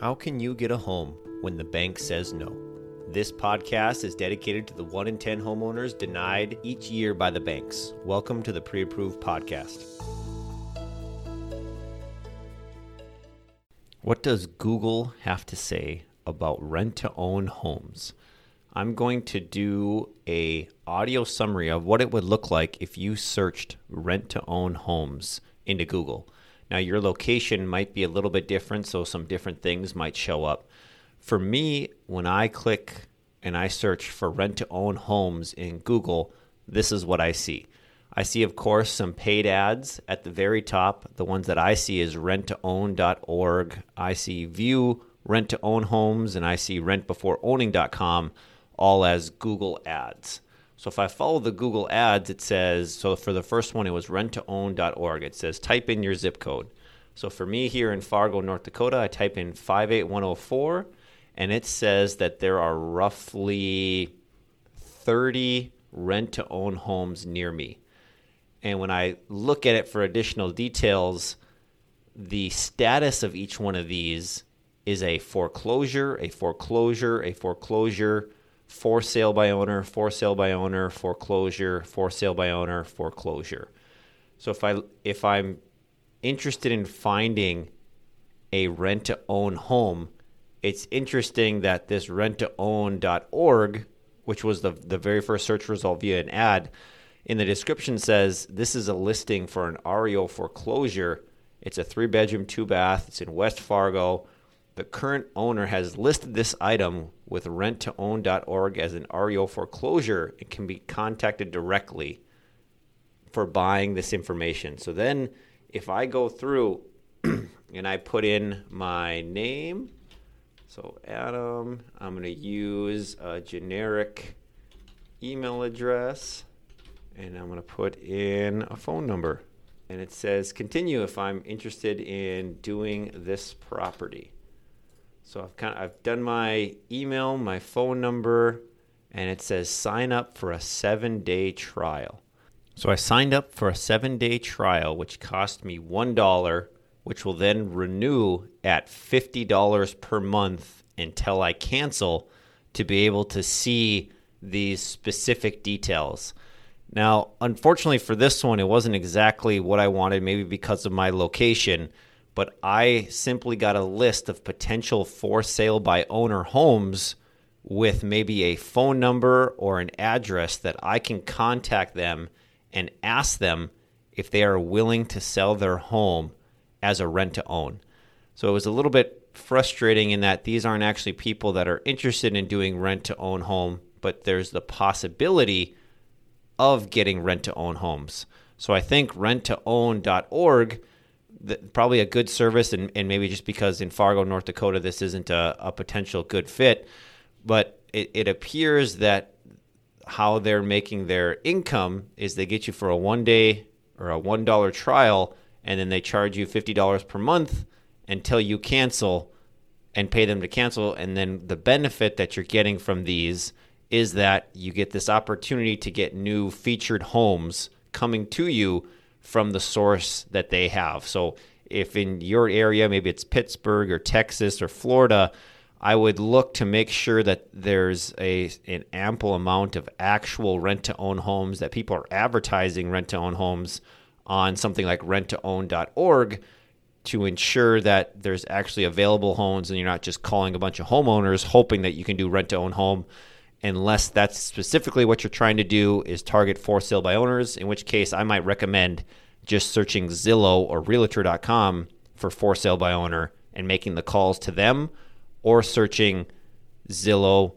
How can you get a home when the bank says no? This podcast is dedicated to the 1 in 10 homeowners denied each year by the banks. Welcome to the Pre Approved Podcast. What does Google have to say about rent to own homes? I'm going to do a audio summary of what it would look like if you searched rent to own homes into Google. Now, your location might be a little bit different, so some different things might show up. For me, when I click and I search for rent to own homes in Google, this is what I see. I see, of course, some paid ads at the very top. The ones that I see is renttoown.org. I see view rent to own homes, and I see rentbeforeowning.com all as Google ads. So if I follow the Google ads, it says, so for the first one, it was renttoown.org. It says type in your zip code. So for me here in Fargo, North Dakota, I type in 58104, and it says that there are roughly 30 rent to own homes near me. And when I look at it for additional details, the status of each one of these is a foreclosure, a foreclosure, a foreclosure, for sale by owner, for sale by owner, foreclosure, for sale by owner, foreclosure. So if I if I'm interested in finding a rent to own home, it's interesting that this renttoown.org, which was the the very first search result via an ad, in the description says this is a listing for an REO foreclosure. It's a three bedroom, two bath. It's in West Fargo. The current owner has listed this item with renttoown.org as an REO foreclosure and can be contacted directly for buying this information. So then, if I go through and I put in my name, so Adam, I'm going to use a generic email address and I'm going to put in a phone number. And it says continue if I'm interested in doing this property. So I've kind of, I've done my email, my phone number, and it says sign up for a seven day trial. So I signed up for a seven day trial, which cost me one dollar, which will then renew at fifty dollars per month until I cancel to be able to see these specific details. Now, unfortunately for this one, it wasn't exactly what I wanted, maybe because of my location but I simply got a list of potential for sale by owner homes with maybe a phone number or an address that I can contact them and ask them if they are willing to sell their home as a rent to own. So it was a little bit frustrating in that these aren't actually people that are interested in doing rent to own home, but there's the possibility of getting rent to own homes. So I think renttoown.org the, probably a good service, and, and maybe just because in Fargo, North Dakota, this isn't a, a potential good fit, but it, it appears that how they're making their income is they get you for a one day or a one dollar trial, and then they charge you fifty dollars per month until you cancel and pay them to cancel. And then the benefit that you're getting from these is that you get this opportunity to get new featured homes coming to you from the source that they have. So if in your area, maybe it's Pittsburgh or Texas or Florida, I would look to make sure that there's a an ample amount of actual rent to own homes that people are advertising rent to own homes on something like renttoown.org to ensure that there's actually available homes and you're not just calling a bunch of homeowners hoping that you can do rent to own home unless that's specifically what you're trying to do is target for sale by owners, in which case I might recommend just searching Zillow or realtor.com for for sale by owner and making the calls to them or searching Zillow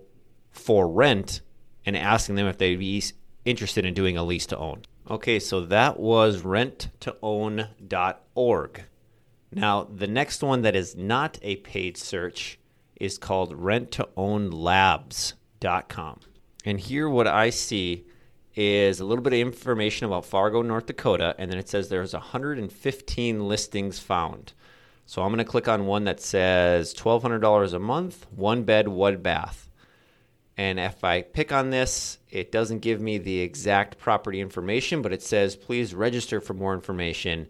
for rent and asking them if they'd be interested in doing a lease to own. Okay, so that was renttoown.org. Now, the next one that is not a paid search is called rent to own labs fargo.com. And here, what I see is a little bit of information about Fargo, North Dakota, and then it says there's 115 listings found. So I'm going to click on one that says $1,200 a month, one bed, one bath. And if I pick on this, it doesn't give me the exact property information, but it says please register for more information.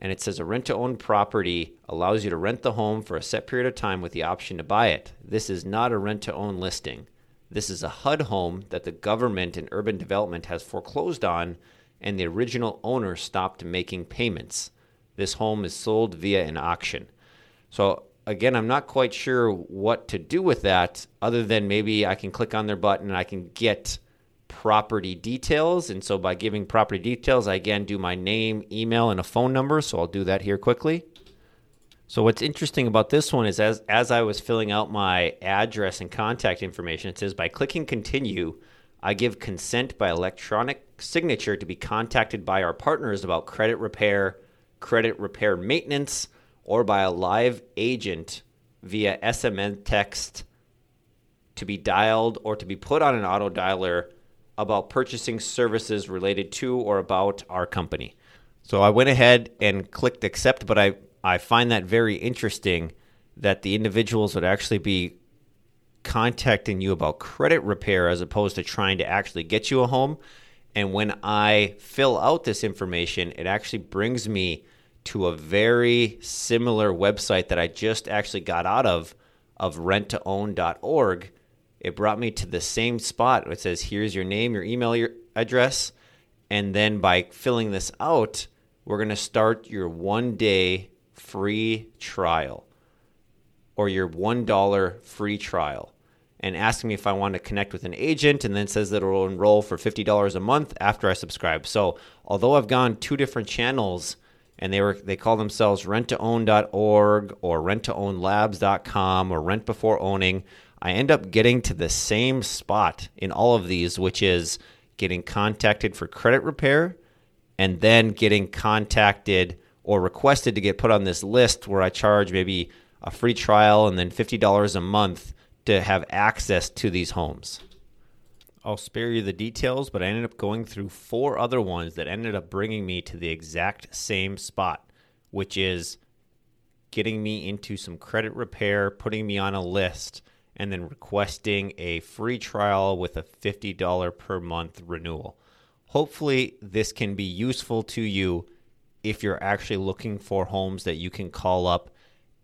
and it says a rent to own property allows you to rent the home for a set period of time with the option to buy it. This is not a rent to own listing. This is a HUD home that the government and urban development has foreclosed on, and the original owner stopped making payments. This home is sold via an auction. So, again, I'm not quite sure what to do with that other than maybe I can click on their button and I can get property details. And so by giving property details, I again do my name, email, and a phone number. So I'll do that here quickly. So what's interesting about this one is as as I was filling out my address and contact information, it says by clicking continue, I give consent by electronic signature to be contacted by our partners about credit repair, credit repair maintenance, or by a live agent via SMS text to be dialed or to be put on an auto dialer about purchasing services related to or about our company. So I went ahead and clicked accept, but I, I find that very interesting that the individuals would actually be contacting you about credit repair as opposed to trying to actually get you a home. And when I fill out this information, it actually brings me to a very similar website that I just actually got out of of renttoown.org it brought me to the same spot. It says, here's your name, your email your address. And then by filling this out, we're going to start your one day free trial or your $1 free trial and asking me if I want to connect with an agent and then says that it will enroll for $50 a month after I subscribe. So, although I've gone two different channels and they were they call themselves renttoown.org or renttoownlabs.com or rent before owning, I end up getting to the same spot in all of these, which is getting contacted for credit repair and then getting contacted or requested to get put on this list where I charge maybe a free trial and then $50 a month to have access to these homes. I'll spare you the details, but I ended up going through four other ones that ended up bringing me to the exact same spot, which is getting me into some credit repair, putting me on a list and then requesting a free trial with a $50 per month renewal. Hopefully, this can be useful to you if you're actually looking for homes that you can call up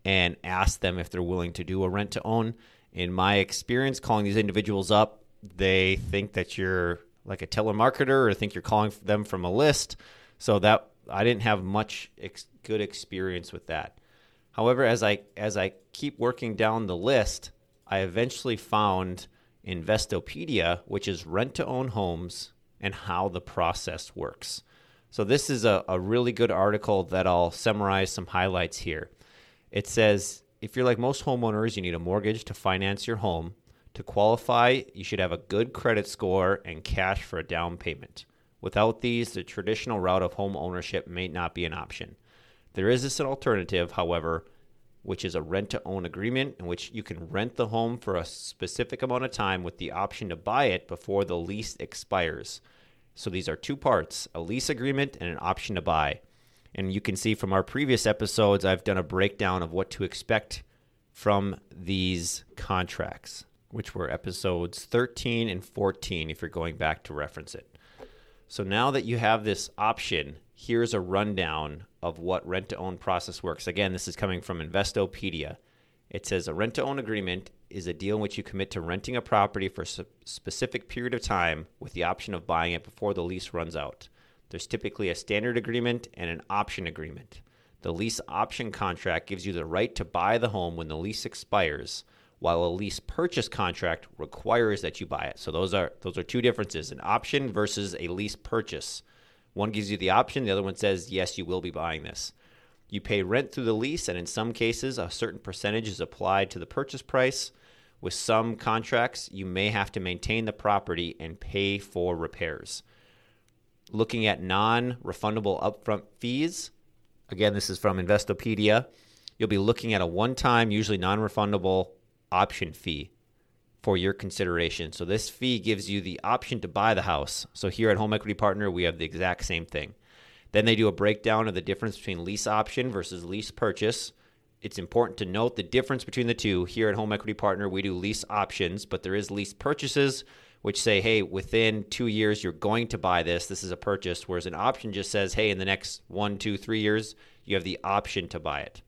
and ask them if they're willing to do a rent to own. In my experience, calling these individuals up, they think that you're like a telemarketer or think you're calling them from a list. So that I didn't have much ex- good experience with that. However, as I as I keep working down the list, I eventually found Investopedia, which is rent to own homes and how the process works. So, this is a, a really good article that I'll summarize some highlights here. It says if you're like most homeowners, you need a mortgage to finance your home. To qualify, you should have a good credit score and cash for a down payment. Without these, the traditional route of home ownership may not be an option. There is this alternative, however, which is a rent to own agreement in which you can rent the home for a specific amount of time with the option to buy it before the lease expires. So these are two parts a lease agreement and an option to buy. And you can see from our previous episodes, I've done a breakdown of what to expect from these contracts, which were episodes 13 and 14, if you're going back to reference it. So now that you have this option, here's a rundown of what rent to own process works. Again, this is coming from Investopedia. It says a rent to own agreement is a deal in which you commit to renting a property for a specific period of time with the option of buying it before the lease runs out. There's typically a standard agreement and an option agreement. The lease option contract gives you the right to buy the home when the lease expires, while a lease purchase contract requires that you buy it. So those are those are two differences, an option versus a lease purchase. One gives you the option, the other one says, yes, you will be buying this. You pay rent through the lease, and in some cases, a certain percentage is applied to the purchase price. With some contracts, you may have to maintain the property and pay for repairs. Looking at non refundable upfront fees, again, this is from Investopedia, you'll be looking at a one time, usually non refundable option fee for your consideration. So this fee gives you the option to buy the house. So here at Home Equity Partner, we have the exact same thing. Then they do a breakdown of the difference between lease option versus lease purchase. It's important to note the difference between the two. Here at Home Equity Partner, we do lease options, but there is lease purchases, which say, hey, within two years, you're going to buy this. This is a purchase. Whereas an option just says, hey, in the next one, two, three years, you have the option to buy it.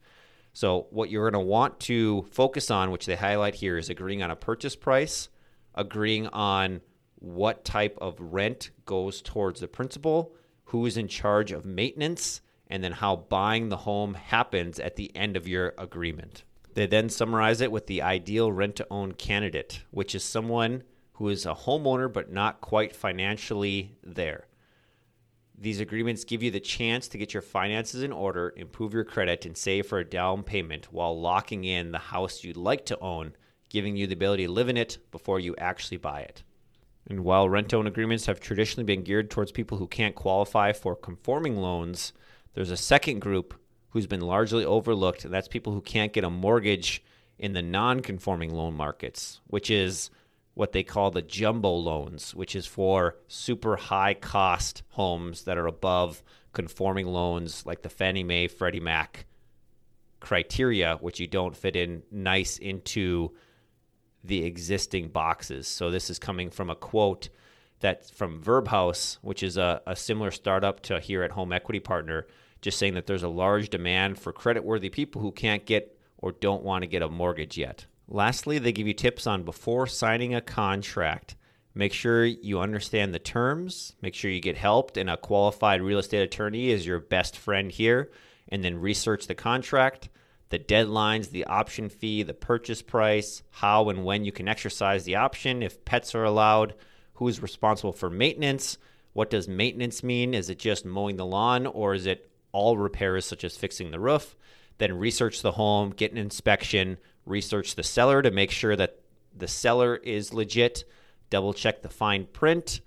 So, what you're going to want to focus on, which they highlight here, is agreeing on a purchase price, agreeing on what type of rent goes towards the principal, who is in charge of maintenance, and then how buying the home happens at the end of your agreement. They then summarize it with the ideal rent to own candidate, which is someone who is a homeowner but not quite financially there. These agreements give you the chance to get your finances in order, improve your credit, and save for a down payment while locking in the house you'd like to own, giving you the ability to live in it before you actually buy it. And while rent own agreements have traditionally been geared towards people who can't qualify for conforming loans, there's a second group who's been largely overlooked, and that's people who can't get a mortgage in the non conforming loan markets, which is what they call the jumbo loans, which is for super high cost homes that are above conforming loans like the Fannie Mae, Freddie Mac criteria, which you don't fit in nice into the existing boxes. So this is coming from a quote that from Verbhouse, which is a, a similar startup to here at Home Equity Partner, just saying that there's a large demand for credit-worthy people who can't get or don't want to get a mortgage yet. Lastly, they give you tips on before signing a contract. Make sure you understand the terms, make sure you get helped, and a qualified real estate attorney is your best friend here. And then research the contract, the deadlines, the option fee, the purchase price, how and when you can exercise the option, if pets are allowed, who's responsible for maintenance, what does maintenance mean? Is it just mowing the lawn or is it all repairs such as fixing the roof? Then research the home, get an inspection, research the seller to make sure that the seller is legit, double check the fine print,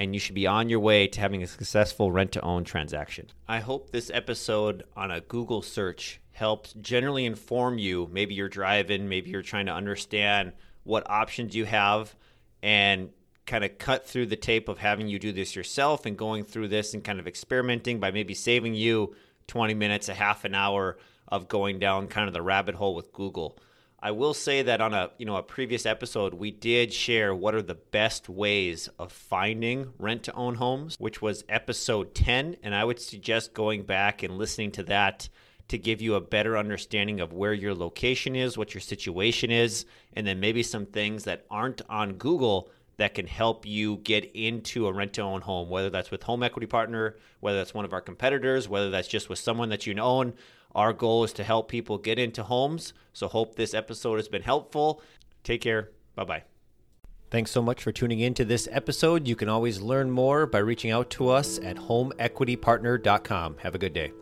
and you should be on your way to having a successful rent to own transaction. I hope this episode on a Google search helps generally inform you. Maybe you're driving, maybe you're trying to understand what options you have and kind of cut through the tape of having you do this yourself and going through this and kind of experimenting by maybe saving you 20 minutes, a half an hour of going down kind of the rabbit hole with Google. I will say that on a you know a previous episode we did share what are the best ways of finding rent to own homes, which was episode 10 and I would suggest going back and listening to that to give you a better understanding of where your location is, what your situation is, and then maybe some things that aren't on Google that can help you get into a rent to own home, whether that's with Home Equity Partner, whether that's one of our competitors, whether that's just with someone that you own. Our goal is to help people get into homes. So, hope this episode has been helpful. Take care. Bye bye. Thanks so much for tuning in to this episode. You can always learn more by reaching out to us at homeequitypartner.com. Have a good day.